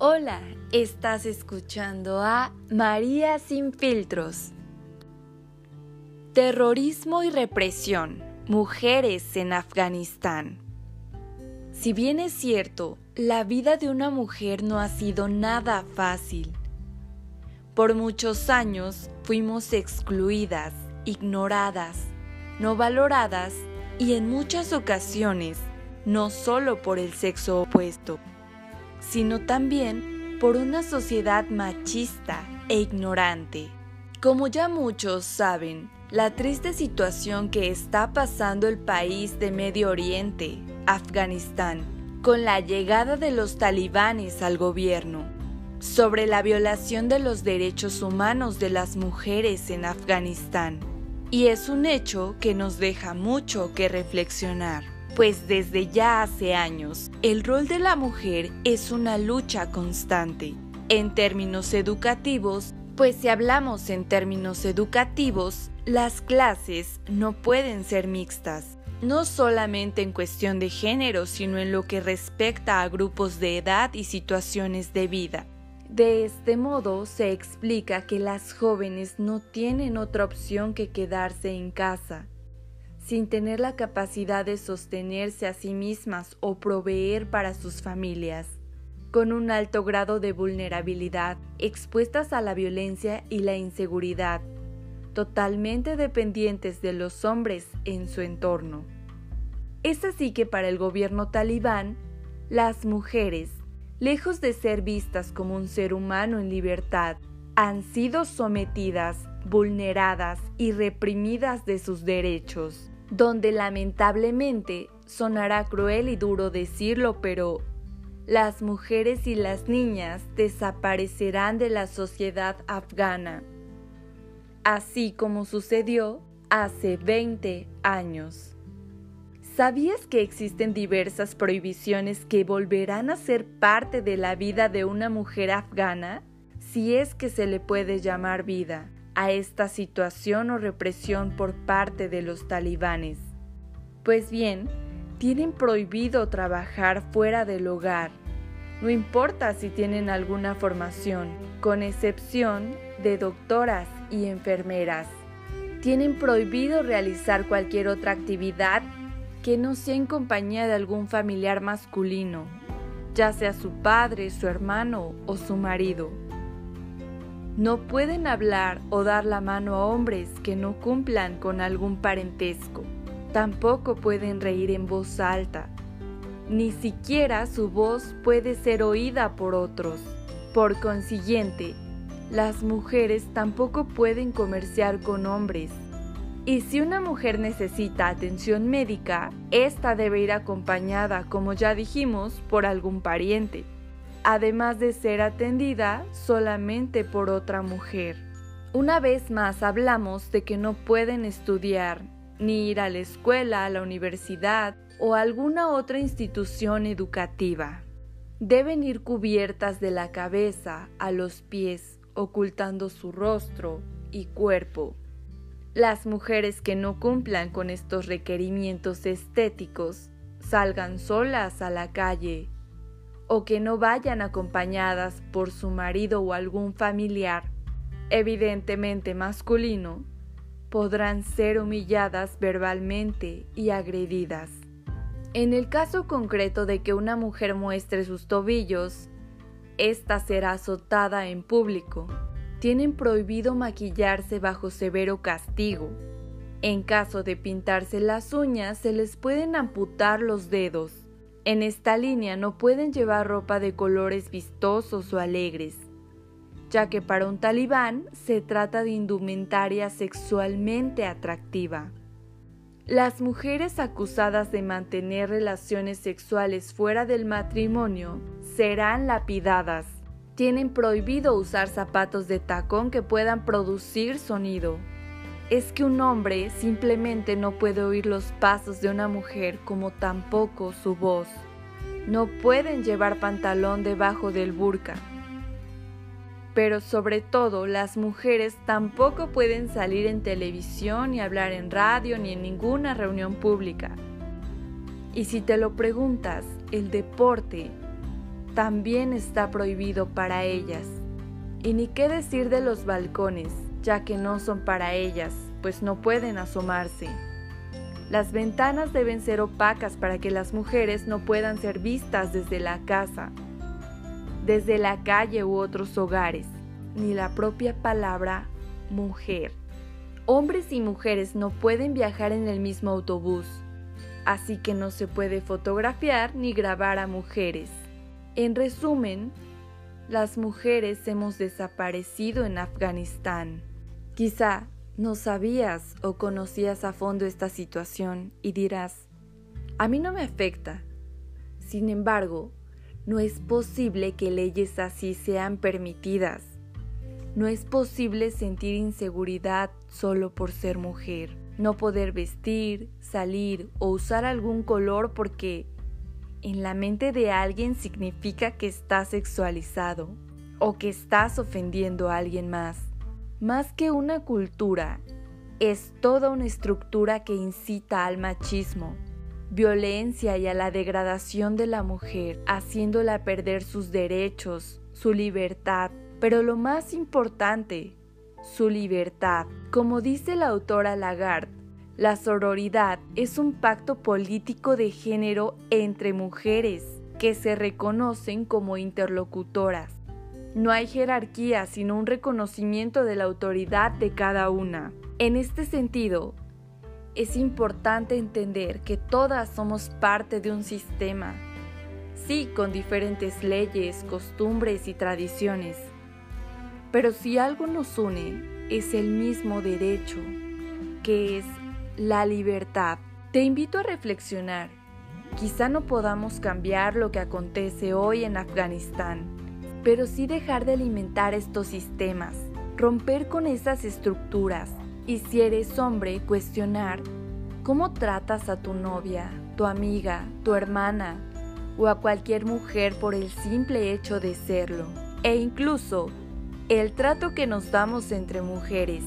Hola, estás escuchando a María sin filtros. Terrorismo y represión. Mujeres en Afganistán. Si bien es cierto, la vida de una mujer no ha sido nada fácil. Por muchos años fuimos excluidas, ignoradas, no valoradas y en muchas ocasiones no solo por el sexo opuesto, sino también por una sociedad machista e ignorante. Como ya muchos saben, la triste situación que está pasando el país de Medio Oriente, Afganistán, con la llegada de los talibanes al gobierno, sobre la violación de los derechos humanos de las mujeres en Afganistán. Y es un hecho que nos deja mucho que reflexionar pues desde ya hace años el rol de la mujer es una lucha constante. En términos educativos, pues si hablamos en términos educativos, las clases no pueden ser mixtas, no solamente en cuestión de género, sino en lo que respecta a grupos de edad y situaciones de vida. De este modo se explica que las jóvenes no tienen otra opción que quedarse en casa, sin tener la capacidad de sostenerse a sí mismas o proveer para sus familias, con un alto grado de vulnerabilidad, expuestas a la violencia y la inseguridad, totalmente dependientes de los hombres en su entorno. Es así que para el gobierno talibán, las mujeres, lejos de ser vistas como un ser humano en libertad, han sido sometidas, vulneradas y reprimidas de sus derechos donde lamentablemente sonará cruel y duro decirlo, pero las mujeres y las niñas desaparecerán de la sociedad afgana, así como sucedió hace 20 años. ¿Sabías que existen diversas prohibiciones que volverán a ser parte de la vida de una mujer afgana? Si es que se le puede llamar vida a esta situación o represión por parte de los talibanes. Pues bien, tienen prohibido trabajar fuera del hogar, no importa si tienen alguna formación, con excepción de doctoras y enfermeras. Tienen prohibido realizar cualquier otra actividad que no sea en compañía de algún familiar masculino, ya sea su padre, su hermano o su marido. No pueden hablar o dar la mano a hombres que no cumplan con algún parentesco. Tampoco pueden reír en voz alta. Ni siquiera su voz puede ser oída por otros. Por consiguiente, las mujeres tampoco pueden comerciar con hombres. Y si una mujer necesita atención médica, esta debe ir acompañada, como ya dijimos, por algún pariente además de ser atendida solamente por otra mujer. Una vez más hablamos de que no pueden estudiar, ni ir a la escuela, a la universidad o a alguna otra institución educativa. Deben ir cubiertas de la cabeza a los pies, ocultando su rostro y cuerpo. Las mujeres que no cumplan con estos requerimientos estéticos salgan solas a la calle o que no vayan acompañadas por su marido o algún familiar, evidentemente masculino, podrán ser humilladas verbalmente y agredidas. En el caso concreto de que una mujer muestre sus tobillos, ésta será azotada en público. Tienen prohibido maquillarse bajo severo castigo. En caso de pintarse las uñas, se les pueden amputar los dedos. En esta línea no pueden llevar ropa de colores vistosos o alegres, ya que para un talibán se trata de indumentaria sexualmente atractiva. Las mujeres acusadas de mantener relaciones sexuales fuera del matrimonio serán lapidadas. Tienen prohibido usar zapatos de tacón que puedan producir sonido. Es que un hombre simplemente no puede oír los pasos de una mujer como tampoco su voz. No pueden llevar pantalón debajo del burka. Pero sobre todo las mujeres tampoco pueden salir en televisión ni hablar en radio ni en ninguna reunión pública. Y si te lo preguntas, el deporte, también está prohibido para ellas. Y ni qué decir de los balcones, ya que no son para ellas, pues no pueden asomarse. Las ventanas deben ser opacas para que las mujeres no puedan ser vistas desde la casa, desde la calle u otros hogares, ni la propia palabra mujer. Hombres y mujeres no pueden viajar en el mismo autobús, así que no se puede fotografiar ni grabar a mujeres. En resumen, las mujeres hemos desaparecido en Afganistán. Quizá no sabías o conocías a fondo esta situación y dirás, a mí no me afecta. Sin embargo, no es posible que leyes así sean permitidas. No es posible sentir inseguridad solo por ser mujer. No poder vestir, salir o usar algún color porque en la mente de alguien significa que estás sexualizado o que estás ofendiendo a alguien más más que una cultura, es toda una estructura que incita al machismo, violencia y a la degradación de la mujer, haciéndola perder sus derechos, su libertad, pero lo más importante, su libertad. Como dice la autora Lagarde, la sororidad es un pacto político de género entre mujeres que se reconocen como interlocutoras no hay jerarquía, sino un reconocimiento de la autoridad de cada una. En este sentido, es importante entender que todas somos parte de un sistema, sí, con diferentes leyes, costumbres y tradiciones, pero si algo nos une, es el mismo derecho, que es la libertad. Te invito a reflexionar. Quizá no podamos cambiar lo que acontece hoy en Afganistán, pero sí dejar de alimentar estos sistemas, romper con esas estructuras y si eres hombre, cuestionar cómo tratas a tu novia, tu amiga, tu hermana o a cualquier mujer por el simple hecho de serlo, e incluso el trato que nos damos entre mujeres.